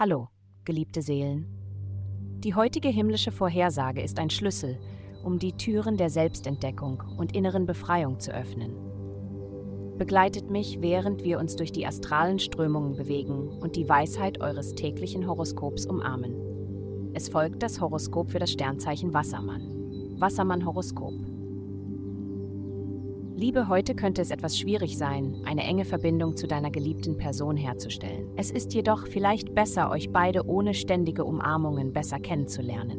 Hallo, geliebte Seelen. Die heutige himmlische Vorhersage ist ein Schlüssel, um die Türen der Selbstentdeckung und inneren Befreiung zu öffnen. Begleitet mich, während wir uns durch die astralen Strömungen bewegen und die Weisheit eures täglichen Horoskops umarmen. Es folgt das Horoskop für das Sternzeichen Wassermann. Wassermann Horoskop. Liebe, heute könnte es etwas schwierig sein, eine enge Verbindung zu deiner geliebten Person herzustellen. Es ist jedoch vielleicht besser, euch beide ohne ständige Umarmungen besser kennenzulernen.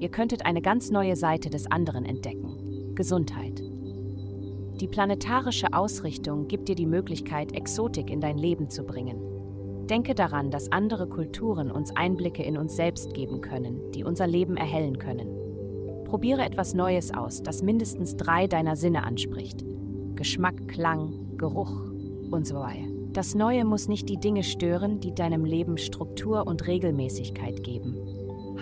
Ihr könntet eine ganz neue Seite des anderen entdecken. Gesundheit. Die planetarische Ausrichtung gibt dir die Möglichkeit, Exotik in dein Leben zu bringen. Denke daran, dass andere Kulturen uns Einblicke in uns selbst geben können, die unser Leben erhellen können. Probiere etwas Neues aus, das mindestens drei deiner Sinne anspricht. Geschmack, Klang, Geruch und so weiter. Das Neue muss nicht die Dinge stören, die deinem Leben Struktur und Regelmäßigkeit geben.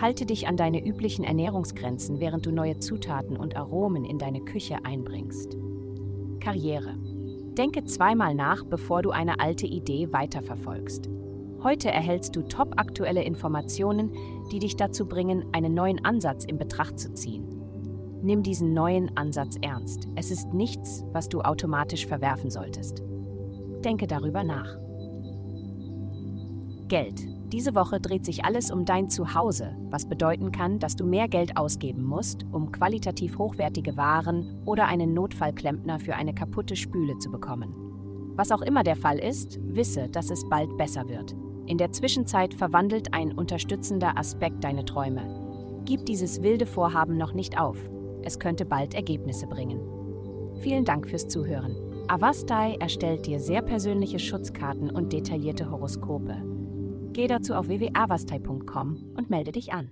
Halte dich an deine üblichen Ernährungsgrenzen, während du neue Zutaten und Aromen in deine Küche einbringst. Karriere. Denke zweimal nach, bevor du eine alte Idee weiterverfolgst. Heute erhältst du topaktuelle Informationen, die dich dazu bringen, einen neuen Ansatz in Betracht zu ziehen. Nimm diesen neuen Ansatz ernst. Es ist nichts, was du automatisch verwerfen solltest. Denke darüber nach. Geld. Diese Woche dreht sich alles um dein Zuhause, was bedeuten kann, dass du mehr Geld ausgeben musst, um qualitativ hochwertige Waren oder einen Notfallklempner für eine kaputte Spüle zu bekommen. Was auch immer der Fall ist, wisse, dass es bald besser wird. In der Zwischenzeit verwandelt ein unterstützender Aspekt deine Träume. Gib dieses wilde Vorhaben noch nicht auf. Es könnte bald Ergebnisse bringen. Vielen Dank fürs Zuhören. Avastai erstellt dir sehr persönliche Schutzkarten und detaillierte Horoskope. Geh dazu auf www.avastai.com und melde dich an.